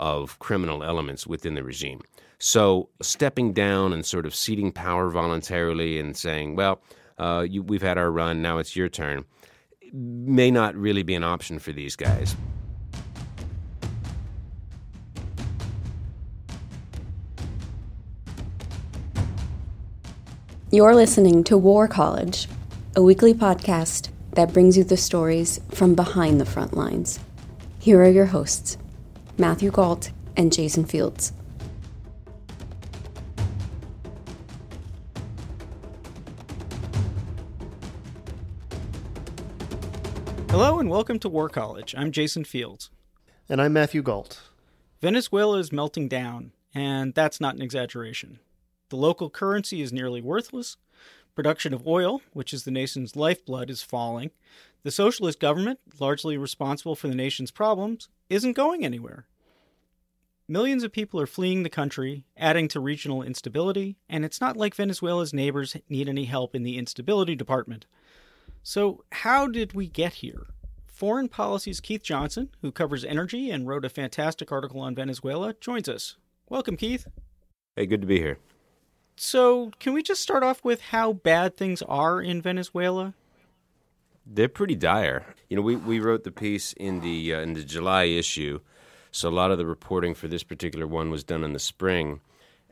of criminal elements within the regime. So stepping down and sort of ceding power voluntarily and saying, well, uh, you, we've had our run, now it's your turn, may not really be an option for these guys. You're listening to War College, a weekly podcast that brings you the stories from behind the front lines. Here are your hosts, Matthew Gault and Jason Fields. Hello and welcome to War College. I'm Jason Fields. And I'm Matthew Gault. Venezuela is melting down, and that's not an exaggeration. The local currency is nearly worthless. Production of oil, which is the nation's lifeblood, is falling. The socialist government, largely responsible for the nation's problems, isn't going anywhere. Millions of people are fleeing the country, adding to regional instability, and it's not like Venezuela's neighbors need any help in the instability department. So, how did we get here? Foreign Policy's Keith Johnson, who covers energy and wrote a fantastic article on Venezuela, joins us. Welcome, Keith. Hey, good to be here. So, can we just start off with how bad things are in Venezuela? They're pretty dire. You know, we, we wrote the piece in the uh, in the July issue, so a lot of the reporting for this particular one was done in the spring.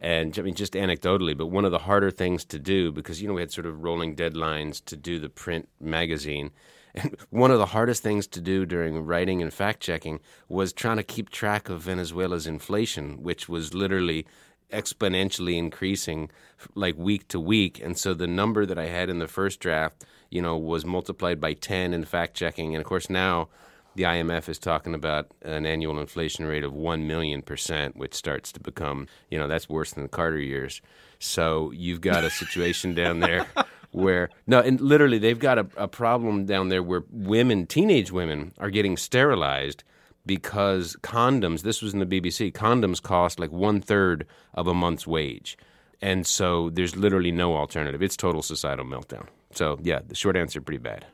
And I mean, just anecdotally, but one of the harder things to do because you know we had sort of rolling deadlines to do the print magazine. And one of the hardest things to do during writing and fact checking was trying to keep track of Venezuela's inflation, which was literally exponentially increasing like week to week. And so the number that I had in the first draft, you know, was multiplied by 10 in fact checking. And of course, now the IMF is talking about an annual inflation rate of 1 million percent, which starts to become, you know, that's worse than the Carter years. So you've got a situation down there where, no, and literally they've got a, a problem down there where women, teenage women, are getting sterilized because condoms, this was in the BBC, condoms cost like one third of a month's wage. And so there's literally no alternative. It's total societal meltdown. So, yeah, the short answer pretty bad.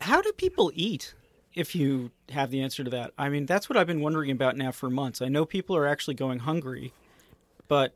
How do people eat? If you have the answer to that, I mean, that's what I've been wondering about now for months. I know people are actually going hungry, but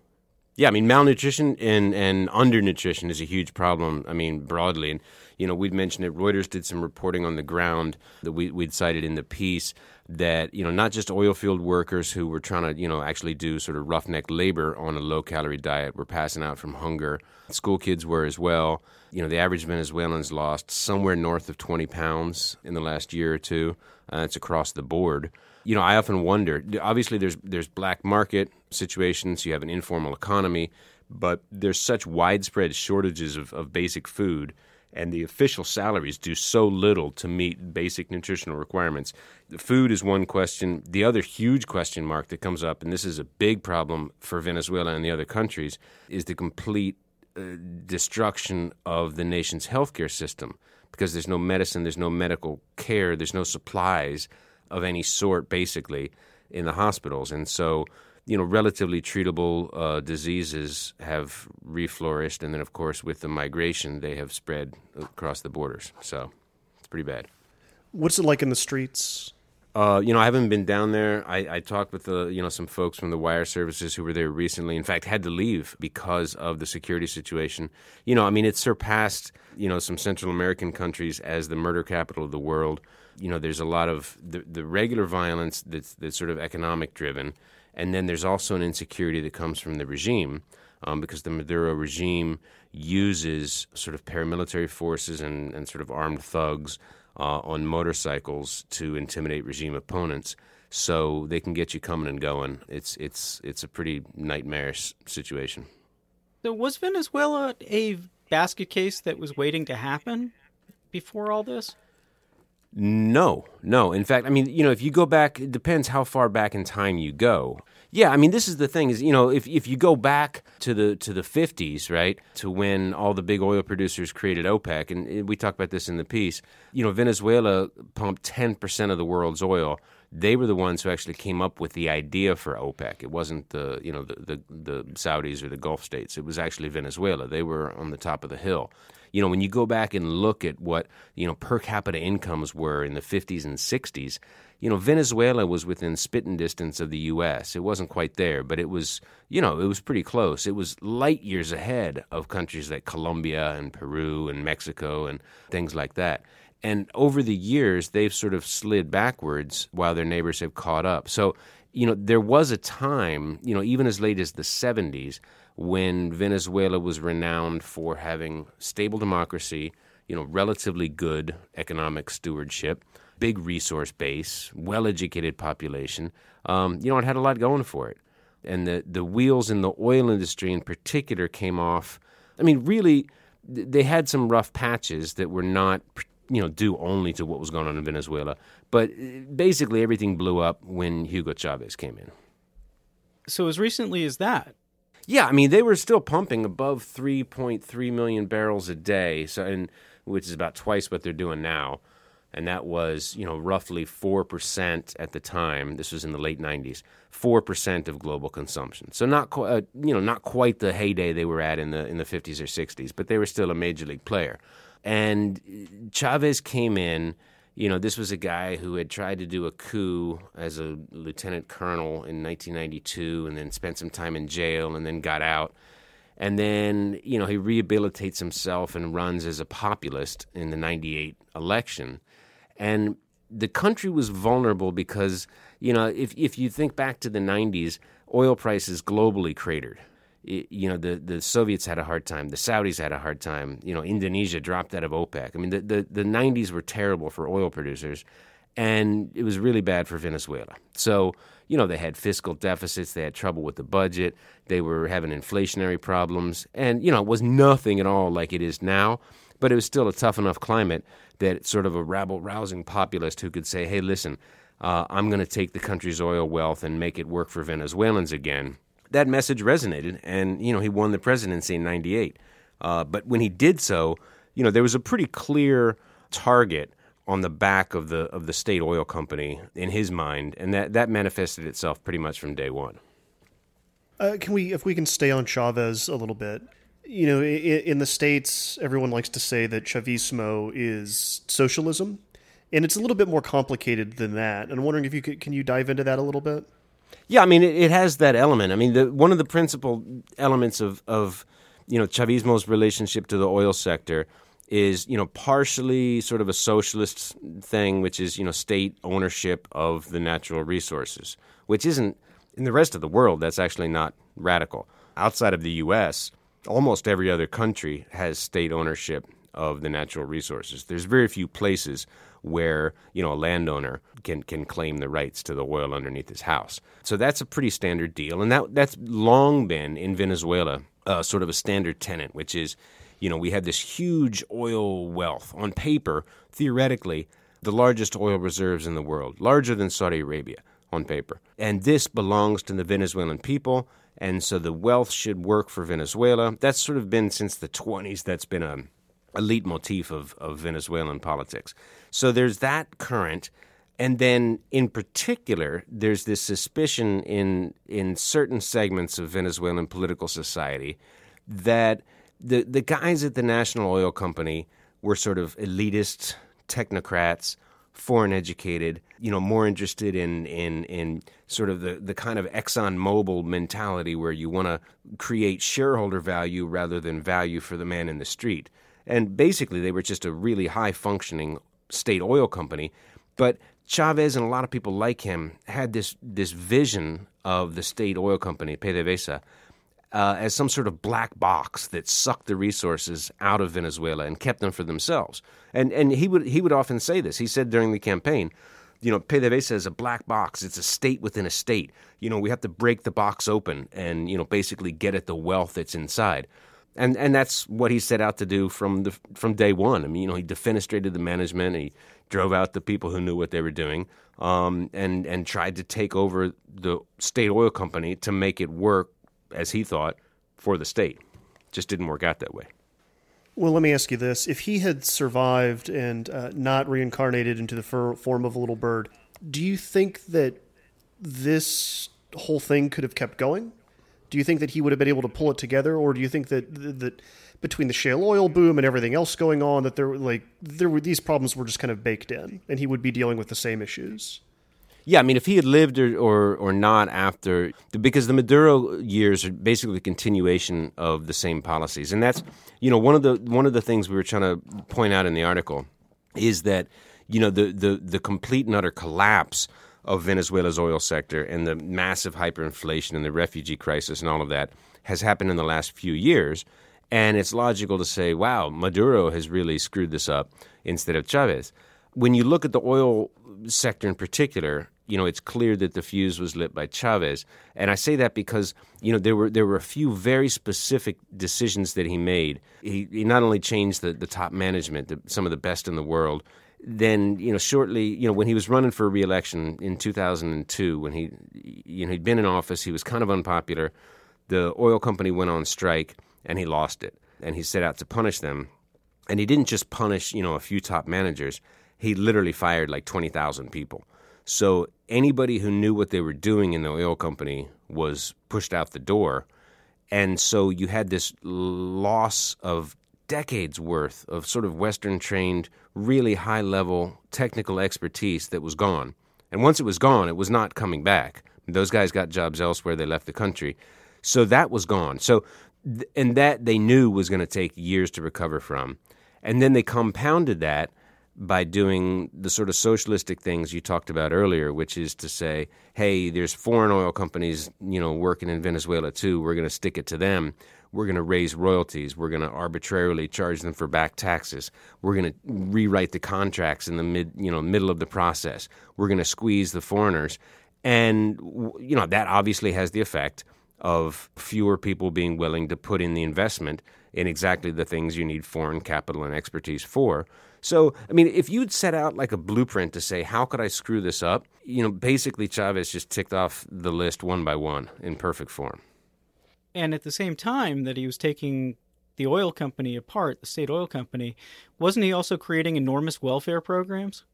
yeah, I mean malnutrition and and undernutrition is a huge problem. I mean broadly, and you know we'd mentioned it. Reuters did some reporting on the ground that we we'd cited in the piece that you know not just oil field workers who were trying to you know actually do sort of roughneck labor on a low calorie diet were passing out from hunger. School kids were as well. You know the average Venezuelans lost somewhere north of 20 pounds in the last year or two. Uh, it's across the board. You know I often wonder. Obviously there's there's black market situations. You have an informal economy, but there's such widespread shortages of, of basic food and the official salaries do so little to meet basic nutritional requirements. The food is one question. The other huge question mark that comes up, and this is a big problem for Venezuela and the other countries, is the complete uh, destruction of the nation's healthcare system because there's no medicine, there's no medical care, there's no supplies of any sort, basically, in the hospitals. And so you know, relatively treatable uh, diseases have reflourished, and then of course with the migration, they have spread across the borders. So it's pretty bad. What's it like in the streets? Uh, you know, I haven't been down there. I, I, talked with the, you know, some folks from the wire services who were there recently. In fact, had to leave because of the security situation. You know, I mean, it surpassed, you know, some Central American countries as the murder capital of the world. You know, there's a lot of the, the regular violence that's, that's sort of economic driven and then there's also an insecurity that comes from the regime. um, because the Maduro regime uses sort of paramilitary forces and, and sort of armed thugs uh, on motorcycles to intimidate regime opponents. So they can get you coming and going. It's it's it's a pretty nightmarish situation. So was Venezuela a basket case that was waiting to happen before all this? No, no. In fact, I mean, you know, if you go back, it depends how far back in time you go. Yeah, I mean, this is the thing is, you know, if if you go back to the to the 50s, right, to when all the big oil producers created OPEC, and eh, we talk about this in the piece, you know, Venezuela pumped 10% of the world's oil. They were the ones who actually came up with the idea for OPEC. It wasn't the, you know, the, the, the Saudis or the Gulf states. It was actually Venezuela. They were on the top of the hill you know, when you go back and look at what, you know, per capita incomes were in the 50s and 60s, you know, Venezuela was within spitting distance of the U.S. It wasn't quite there, but it was, you know, it was pretty close. It was light years ahead of countries like Colombia and Peru and Mexico and things like that. And over the years, they've sort of slid backwards while their neighbors have caught up. So, you know, there was a time, you know, even as late as the 70s, when Venezuela was renowned for having stable democracy, you know, relatively good economic stewardship, big resource base, well-educated population. Um, you know, it had a lot going for it, and the the wheels in the oil industry in particular came off. I mean, really, they had some rough patches that were not you know due only to what was going on in Venezuela, but uh, basically everything blew up when Hugo Chavez came in. So as recently as that, yeah, I mean they were still pumping above 3.3 million barrels a day, so and which is about twice what they're doing now, and that was you know roughly four percent at the time. This was in the late 90s, four percent of global consumption. So not qu- uh, you know not quite the heyday they were at in the in the 50s or 60s, but they were still a major league player. And uh, Chavez came in you know, this was a guy who had tried to do a coup as a lieutenant colonel in 1992 and then spent some time in jail and then got out. And then, you know, he rehabilitates himself and runs as a populist in the 98 election. And the country was vulnerable because, you know, if, if you think back to the 90s, oil prices globally cratered you know the the Soviets had a hard time, the Saudis had a hard time. You know, Indonesia dropped out of OPEC. I mean, the the, the 90s were terrible for oil producers, and it was really bad for Venezuela. So you know they had fiscal deficits, they had trouble with the budget, they were having inflationary problems, and you know it was nothing at all like it is now. But it was still a tough enough climate that sort of a rabble rousing populist who could say, "Hey, listen." Uh, I'm going to take the country's oil wealth and make it work for Venezuelans again that message resonated, and you know he won the presidency in '98. Uh, but when he did so, you know there was a pretty clear target on the back of the of the state oil company in his mind, and that that manifested itself pretty much from day one. Uh, can we, if we can stay on Chavez a little bit? You know, in, in the states, everyone likes to say that Chavismo is socialism, and it's a little bit more complicated than that. And I'm wondering if you could, can you dive into that a little bit? Yeah, I mean, it, it has that element. I mean, the, one of the principal elements of, of you know Chavismo's relationship to the oil sector is you know partially sort of a socialist thing, which is you know state ownership of the natural resources, which isn't in the rest of the world. That's actually not radical. Outside of the U.S., almost every other country has state ownership of the natural resources. There's very few places where you know a landowner can can claim the rights to the oil underneath his house. So that's a pretty standard deal, and that that's long been in Venezuela uh, sort of a standard tenant, which is you know we have this huge oil wealth on paper, theoretically the largest oil reserves in the world, larger than Saudi Arabia on paper, and this belongs to the Venezuelan people. And so the wealth should work for Venezuela. That's sort of been since the 20s. That's been a leitmotif of, of Venezuelan politics. So there's that current. And then, in particular, there's this suspicion in in certain segments of Venezuelan political society that the the guys at the National Oil Company were sort of elitist technocrats, foreign educated, you know, more interested in in in sort of the the kind of Exxon Mobil mentality where you want to create shareholder value rather than value for the man in the street. And basically, they were just a really high functioning state oil company. But Chavez and a lot of people like him had this, this vision of the state oil company, PDVSA, uh, as some sort of black box that sucked the resources out of Venezuela and kept them for themselves. And and he would he would often say this. He said during the campaign, you know, PDVSA is a black box. It's a state within a state. You know, we have to break the box open and you know basically get at the wealth that's inside. And and that's what he set out to do from the from day one. I mean, you know, he defenestrated the management. He drove out the people who knew what they were doing, um, and and tried to take over the state oil company to make it work as he thought for the state. Just didn't work out that way. Well, let me ask you this: If he had survived and uh, not reincarnated into the form of a little bird, do you think that this whole thing could have kept going? Do you think that he would have been able to pull it together, or do you think that that between the shale oil boom and everything else going on, that there like there were these problems were just kind of baked in, and he would be dealing with the same issues? Yeah, I mean, if he had lived or, or, or not after, because the Maduro years are basically a continuation of the same policies, and that's you know one of the one of the things we were trying to point out in the article is that you know the the the complete and utter collapse of Venezuela's oil sector and the massive hyperinflation and the refugee crisis and all of that has happened in the last few years. And it's logical to say, wow, Maduro has really screwed this up instead of Chavez. When you look at the oil sector in particular, you know, it's clear that the fuse was lit by Chavez. And I say that because, you know, there were there were a few very specific decisions that he made. He, he not only changed the, the top management, the, some of the best in the world, then, you know, shortly, you know, when he was running for reelection in 2002, when he, you know, he'd been in office, he was kind of unpopular. The oil company went on strike and he lost it. And he set out to punish them. And he didn't just punish, you know, a few top managers. He literally fired like 20,000 people. So anybody who knew what they were doing in the oil company was pushed out the door. And so you had this loss of decades worth of sort of Western trained, really high level technical expertise that was gone. And once it was gone, it was not coming back. Those guys got jobs elsewhere, they left the country. So that was gone. So, and that they knew was going to take years to recover from. And then they compounded that by doing the sort of socialistic things you talked about earlier, which is to say, hey, there's foreign oil companies, you know, working in Venezuela too. We're going to stick it to them. We're going to raise royalties. We're going to arbitrarily charge them for back taxes. We're going to rewrite the contracts in the mid, you know, middle of the process. We're going to squeeze the foreigners, and you know that obviously has the effect of fewer people being willing to put in the investment in exactly the things you need foreign capital and expertise for. So, I mean, if you'd set out like a blueprint to say, how could I screw this up? You know, basically Chavez just ticked off the list one by one in perfect form. And at the same time that he was taking the oil company apart, the state oil company, wasn't he also creating enormous welfare programs?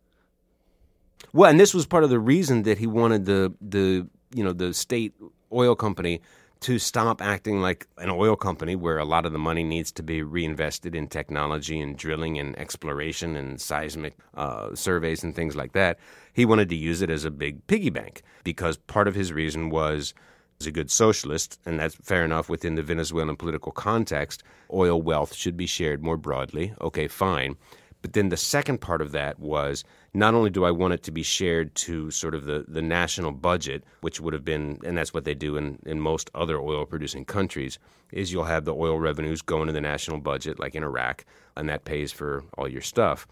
Well, and this was part of the reason that he wanted the the you know the state oil company to stop acting like an oil company where a lot of the money needs to be reinvested in technology and drilling and exploration and seismic uh, surveys and things like that. He wanted to use it as a big piggy bank because part of his reason was as a good socialist, and that's fair enough within the Venezuelan political context, oil wealth should be shared more broadly. Okay, fine. But then the second part of that was not only do I want it to be shared to sort of the, the national budget, which would have been, and that's what they do in, in most other oil producing countries, is you'll have the oil revenues go into the national budget, like in Iraq, and that pays for all your stuff.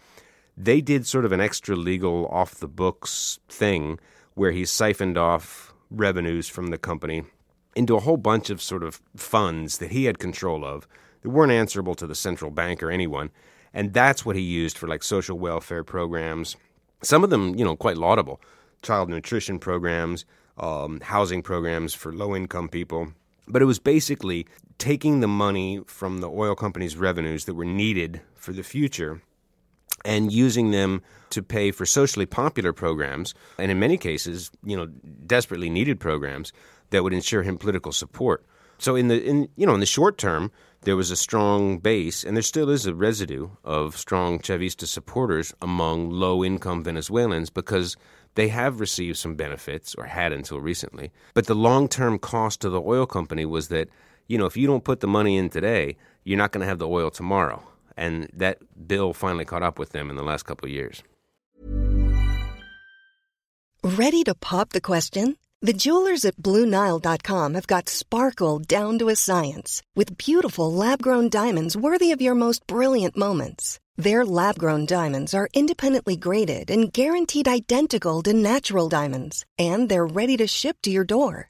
They did sort of an extra legal, off the books thing where he siphoned off revenues from the company into a whole bunch of sort of funds that he had control of that weren't answerable to the central bank or anyone and that's what he used for like social welfare programs. Some of them, you know, quite laudable. Child nutrition programs, um, housing programs for low income people. But it was basically taking the money from the oil company's revenues that were needed for the future and using them to pay for socially popular programs, and in many cases, you know, desperately needed programs that would ensure him political support. So in the in you know in the short term, there was a strong base, and there still is a residue of strong Chavista supporters among low income Venezuelans because they have received some benefits or had until recently. But the long term cost to the oil company was that, you know, if you don't put the money in today, you're not going to have the oil tomorrow. And that bill finally caught up with them in the last couple of years. Ready to pop the question? The jewelers at BlueNile.com have got sparkle down to a science with beautiful lab grown diamonds worthy of your most brilliant moments. Their lab grown diamonds are independently graded and guaranteed identical to natural diamonds, and they're ready to ship to your door.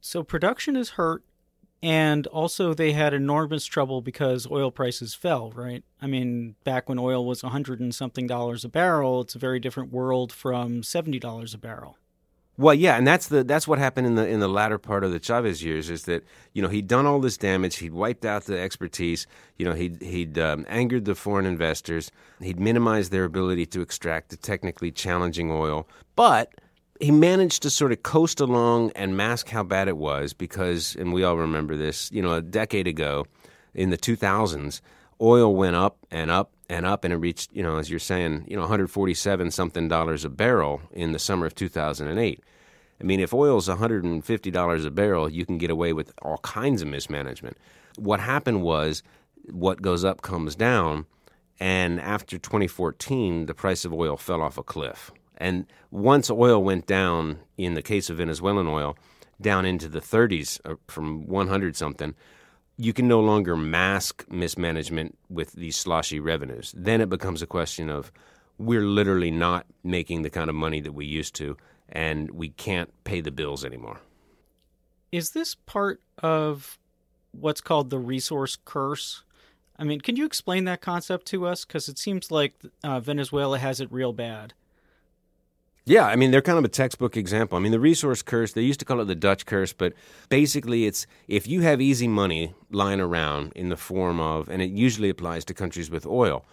So production is hurt, and also they had enormous trouble because oil prices fell, right? I mean, back when oil was a hundred and something dollars a barrel, it's a very different world from $70 a barrel. Well, yeah, and that's the that's what happened in the in the latter part of the Chavez years is that you know he'd done all this damage, he'd wiped out the expertise, you know he'd he'd um, angered the foreign investors, he'd minimized their ability to extract the technically challenging oil, but he managed to sort of coast along and mask how bad it was because, and we all remember this, you know, a decade ago in the 2000s, oil went up and up and up, and it reached, you know, as you're saying, you know, 147 something dollars a barrel in the summer of 2008. I mean, if oil's $150 a barrel, you can get away with all kinds of mismanagement. What happened was what goes up comes down, and after 2014, the price of oil fell off a cliff. And once oil went down, in the case of Venezuelan oil, down into the 30s uh, from 100 something, you can no longer mask mismanagement with these sloshy revenues. Then it becomes a question of we're literally not making the kind of money that we used to, and we can't pay the bills anymore. Is this part of what's called the resource curse? I mean, can you explain that concept to us? Because it seems like uh, Venezuela has it real bad. Yeah, I mean, they're kind of a textbook example. I mean, the resource curse, they used to call it the Dutch curse, but basically it's if you have easy money lying around in the form of, and it usually applies to countries with oil,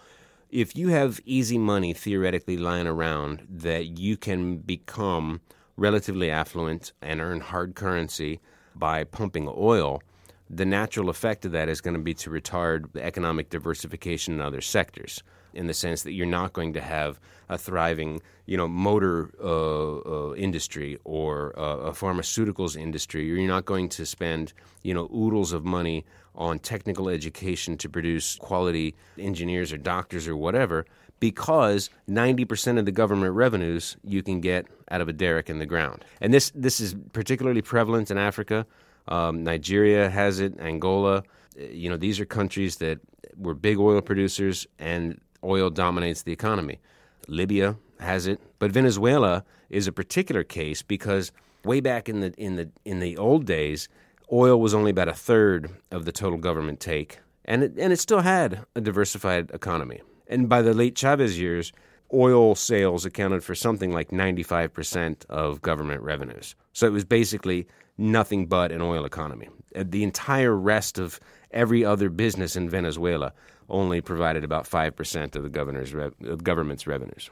if you have easy money theoretically lying around that you can become relatively affluent and earn hard currency by pumping oil, the natural effect of that is going to be to retard the economic diversification in other sectors in the sense that you're not going to have a thriving, you know, motor uh, uh, industry or uh, a pharmaceuticals industry, you're not going to spend, you know, oodles of money on technical education to produce quality engineers or doctors or whatever, because 90% of the government revenues you can get out of a derrick in the ground. And this this is particularly prevalent in Africa. Um, Nigeria has it, Angola. You know, these are countries that were big oil producers and oil dominates the economy. Libya has it, but Venezuela is a particular case because way back in the in the in the old days, oil was only about a third of the total government take, and it, and it still had a diversified economy. And by the late Chavez years, oil sales accounted for something like 95% of government revenues. So it was basically nothing but an oil economy. Uh, the entire rest of every other business in Venezuela only provided about 5% of the governor's re- of government's revenues.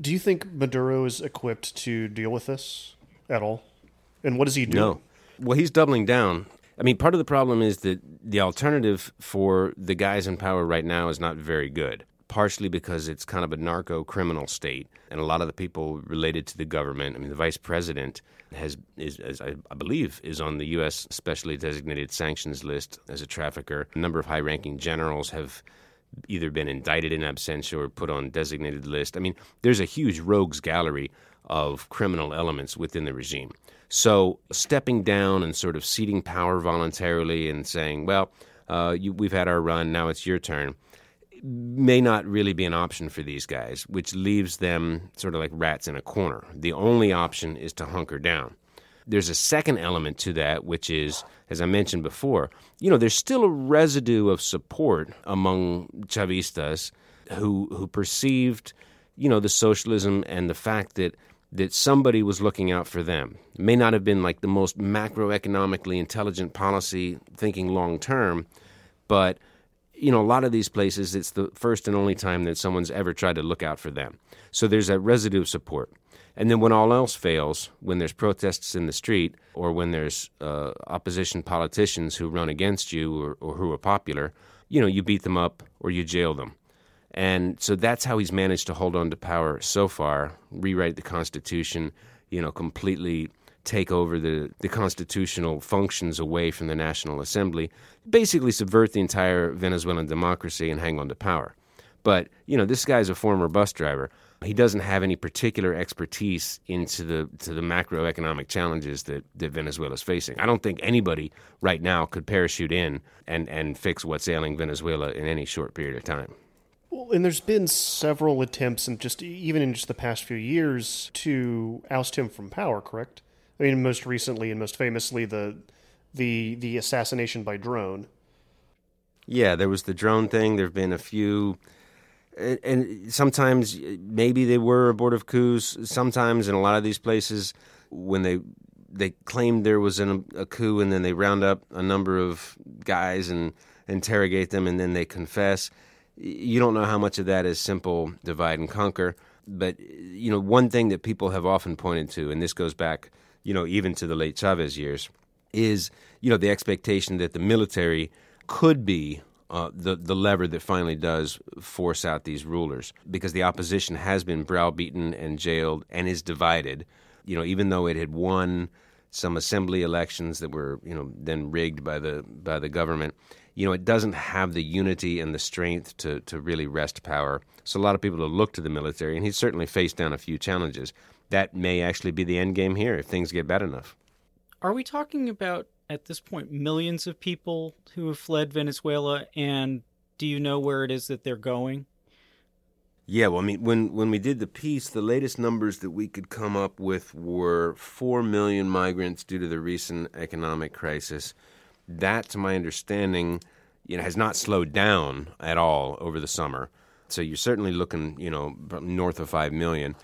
Do you think Maduro is equipped to deal with this at all? And what does he do? No. Well, he's doubling down. I mean, part of the problem is that the alternative for the guys in power right now is not very good partially because it's kind of a narco criminal state, and a lot of the people related to the government. I mean, the vice president has is, as I, I believe, is on the U.S. specially designated sanctions list as a trafficker. A number of high-ranking generals have either been indicted in absentia or put on designated list. I mean, there's a huge rogues gallery of criminal elements within the regime. So stepping down and sort of ceding power voluntarily and saying, well, uh, you, we've had our run, now it's your turn may not really be an option for these guys, which leaves them sort of like rats in a corner. The only option is to hunker down. There's a second element to that, which is, as I mentioned before, you know, there's still a residue of support among Chavistas who who perceived, you know, the socialism and the fact that that somebody was looking out for them. It may not have been like the most macroeconomically intelligent policy thinking long term, but you know, a lot of these places, it's the first and only time that someone's ever tried to look out for them. So there's that residue of support. And then when all else fails, when there's protests in the street or when there's uh, opposition politicians who run against you or, or who are popular, you know, you beat them up or you jail them. And so that's how he's managed to hold on to power so far, rewrite the Constitution, you know, completely take over the, the constitutional functions away from the National Assembly, basically subvert the entire Venezuelan democracy and hang on to power. But, you know, this guy's a former bus driver. He doesn't have any particular expertise into the to the macroeconomic challenges that, that Venezuela is facing. I don't think anybody right now could parachute in and, and fix what's ailing Venezuela in any short period of time. Well, and there's been several attempts, and just even in just the past few years, to oust him from power. Correct? I mean, most recently and most famously, the the the assassination by drone. Yeah, there was the drone thing. There have been a few, and, and sometimes maybe they were abortive coups. Sometimes in a lot of these places, when they they claimed there was an, a coup, and then they round up a number of guys and interrogate them, and then they confess. You don't know how much of that is simple divide and conquer. But you know, one thing that people have often pointed to, and this goes back you know, even to the late Chavez years, is you know the expectation that the military could be uh, the the lever that finally does force out these rulers because the opposition has been browbeaten and jailed and is divided. You know, even though it had won some assembly elections that were you know then rigged by the by the government, you know, it doesn't have the unity and the strength to to really wrest power. So a lot of people have looked to the military, and he's certainly faced down a few challenges that may actually be the end game here if things get bad enough. Are we talking about at this point millions of people who have fled Venezuela and do you know where it is that they're going? Yeah, well, I mean, when when we did the piece, the latest numbers that we could come up with were four million migrants due to the recent economic crisis. That, to my understanding, you know, has not slowed down at all over the summer. So you're certainly looking, you know, north of five million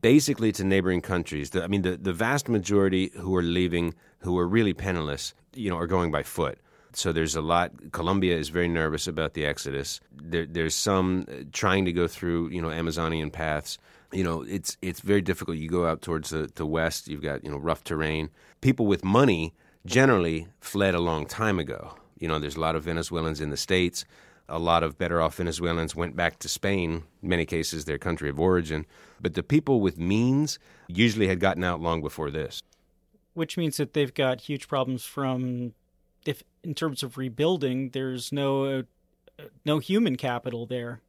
basically to neighboring countries. The, I mean, the, the vast majority who are leaving, who are really penniless, you know, are going by foot. So there's a lot. Colombia is very nervous about the exodus. There, there's some uh, trying to go through, you know, Amazonian paths. You know, it's it's very difficult. You go out towards the, the west, you've got you know rough terrain. People with money generally fled a long time ago. You know, there's a lot of Venezuelans in the states. A lot of better off Venezuelans went back to Spain, in many cases their country of origin. But the people with means usually had gotten out long before this. Which means that they've got huge problems from, if in terms of rebuilding, there's no no human capital there.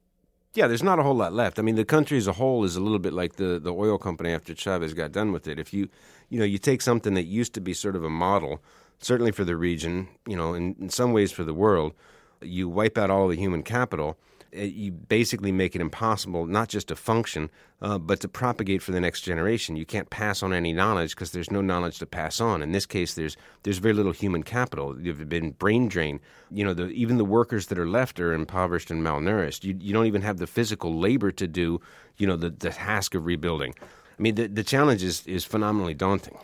Yeah, there's not a whole lot left. I mean, the country as a whole is a little bit like the, the oil company after Chavez got done with it. If you, you know, you take something that used to be sort of a model, certainly for the region, you know, in, in some ways for the world, you wipe out all the human capital – uh, you basically make it impossible not just to function, uh, but to propagate for the next generation. You can't pass on any knowledge because there's no knowledge to pass on. In this case, there's there's very little human capital. You've been brain drained. You know, the, even the workers that are left are impoverished and malnourished. You, you don't even have the physical labor to do, you know, the, the task of rebuilding. I mean, the, the challenge is, is phenomenally daunting.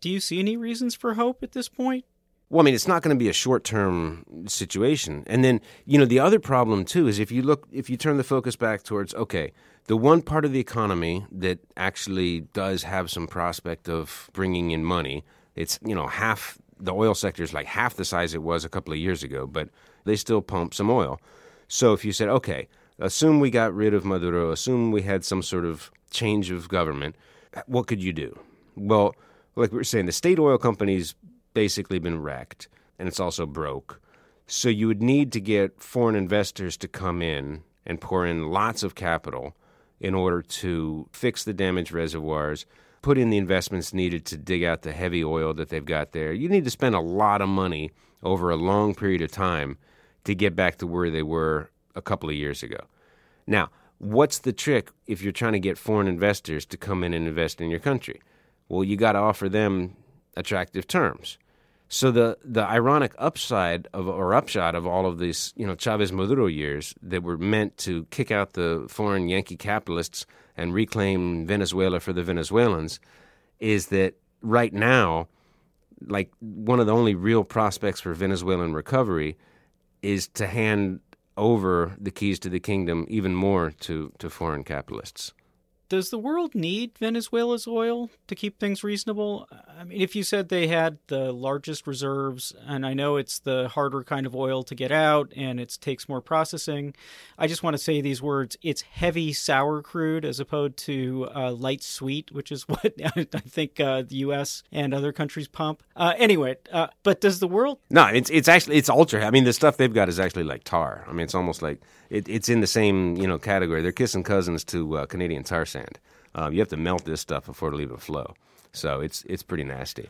Do you see any reasons for hope at this point? Well, I mean, it's not going to be a short term situation. And then, you know, the other problem too is if you look, if you turn the focus back towards, okay, the one part of the economy that actually does have some prospect of bringing in money, it's, you know, half, the oil sector is like half the size it was a couple of years ago, but they still pump some oil. So if you said, okay, assume we got rid of Maduro, assume we had some sort of change of government, what could you do? Well, like we were saying, the state oil companies basically been wrecked and it's also broke. So you would need to get foreign investors to come in and pour in lots of capital in order to fix the damaged reservoirs, put in the investments needed to dig out the heavy oil that they've got there. You need to spend a lot of money over a long period of time to get back to where they were a couple of years ago. Now, what's the trick if you're trying to get foreign investors to come in and invest in your country? Well, you got to offer them attractive terms. So the the ironic upside of or upshot of all of these, you know, Chavez Maduro years that were meant to kick out the foreign Yankee capitalists and reclaim Venezuela for the Venezuelans is that right now, like one of the only real prospects for Venezuelan recovery is to hand over the keys to the kingdom even more to, to foreign capitalists does the world need Venezuela's oil to keep things reasonable? I mean, if you said they had the largest reserves, and I know it's the harder kind of oil to get out and it takes more processing, I just want to say these words it's heavy sour crude as opposed to uh, light sweet, which is what I think uh, the U.S. and other countries pump. Uh, anyway, uh, but does the world? No, it's, it's actually, it's ultra. I mean, the stuff they've got is actually like tar. I mean, it's almost like it, it's in the same, you know, category. They're kissing cousins to uh, Canadian tar sand. Um, you have to melt this stuff before to leave it flow. So it's it's pretty nasty.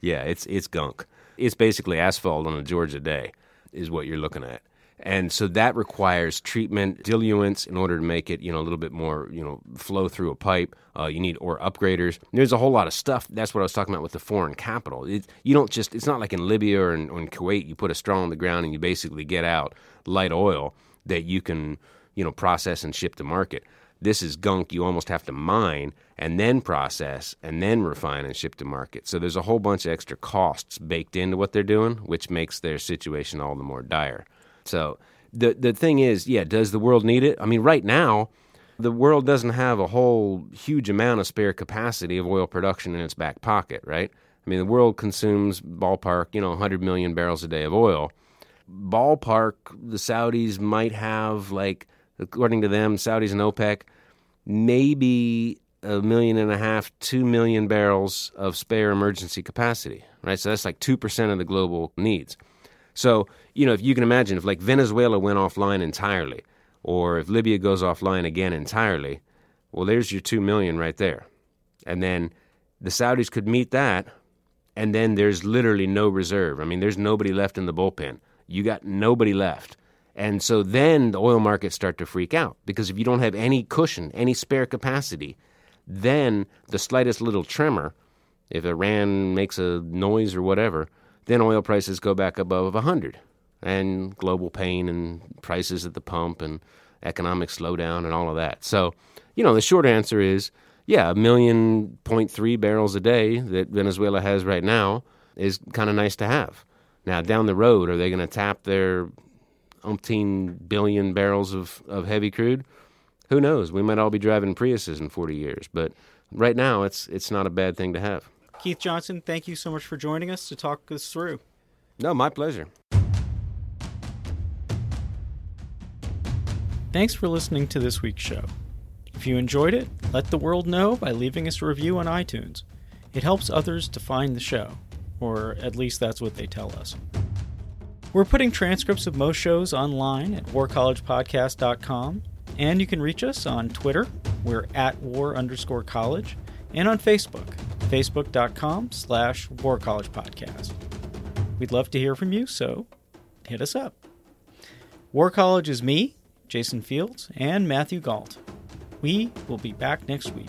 Yeah, it's it's gunk. It's basically asphalt on a Georgia day, is what you're looking at. And so that requires treatment, diluents in order to make it, you know, a little bit more, you know, flow through a pipe. Uh, you need or upgraders. There's a whole lot of stuff. That's what I was talking about with the foreign capital. It, you don't just, it's not like in Libya or in, or in Kuwait, you put a straw on the ground and you basically get out light oil that you can, you know, process and ship to market. This is gunk you almost have to mine and then process and then refine and ship to market. So there's a whole bunch of extra costs baked into what they're doing, which makes their situation all the more dire. So the the thing is, yeah, does the world need it? I mean, right now, the world doesn't have a whole huge amount of spare capacity of oil production in its back pocket, right? I mean, the world consumes ballpark, you know, 100 million barrels a day of oil. Ballpark, the Saudis might have like according to them, Saudis and OPEC, maybe a million and a half, two million barrels of spare emergency capacity, right? So that's like 2% of the global needs. So, you know, if you can imagine, if like Venezuela went offline entirely, or if Libya goes offline again entirely, well, there's your 2 million right there. And then the Saudis could meet that, and then there's literally no reserve. I mean, there's nobody left in the bullpen. You got nobody left. And so then the oil markets start to freak out because if you don't have any cushion, any spare capacity, then the slightest little tremor, if Iran makes a noise or whatever, then oil prices go back above 100 and global pain and prices at the pump and economic slowdown and all of that. So, you know, the short answer is yeah, a million point three barrels a day that Venezuela has right now is kind of nice to have. Now, down the road, are they going to tap their umpteen billion barrels of, of heavy crude. Who knows? We might all be driving Priuses in 40 years, but right now it's it's not a bad thing to have. Keith Johnson, thank you so much for joining us to talk this through. No, my pleasure. Thanks for listening to this week's show. If you enjoyed it, let the world know by leaving us a review on iTunes. It helps others to find the show, or at least that's what they tell us. We're putting transcripts of most shows online at warcollegepodcast.com, and you can reach us on Twitter. We're at war underscore college, and on Facebook, facebook.com slash warcollegepodcast. We'd love to hear from you, so hit us up. War College is me, Jason Fields, and Matthew Gault. We will be back next week.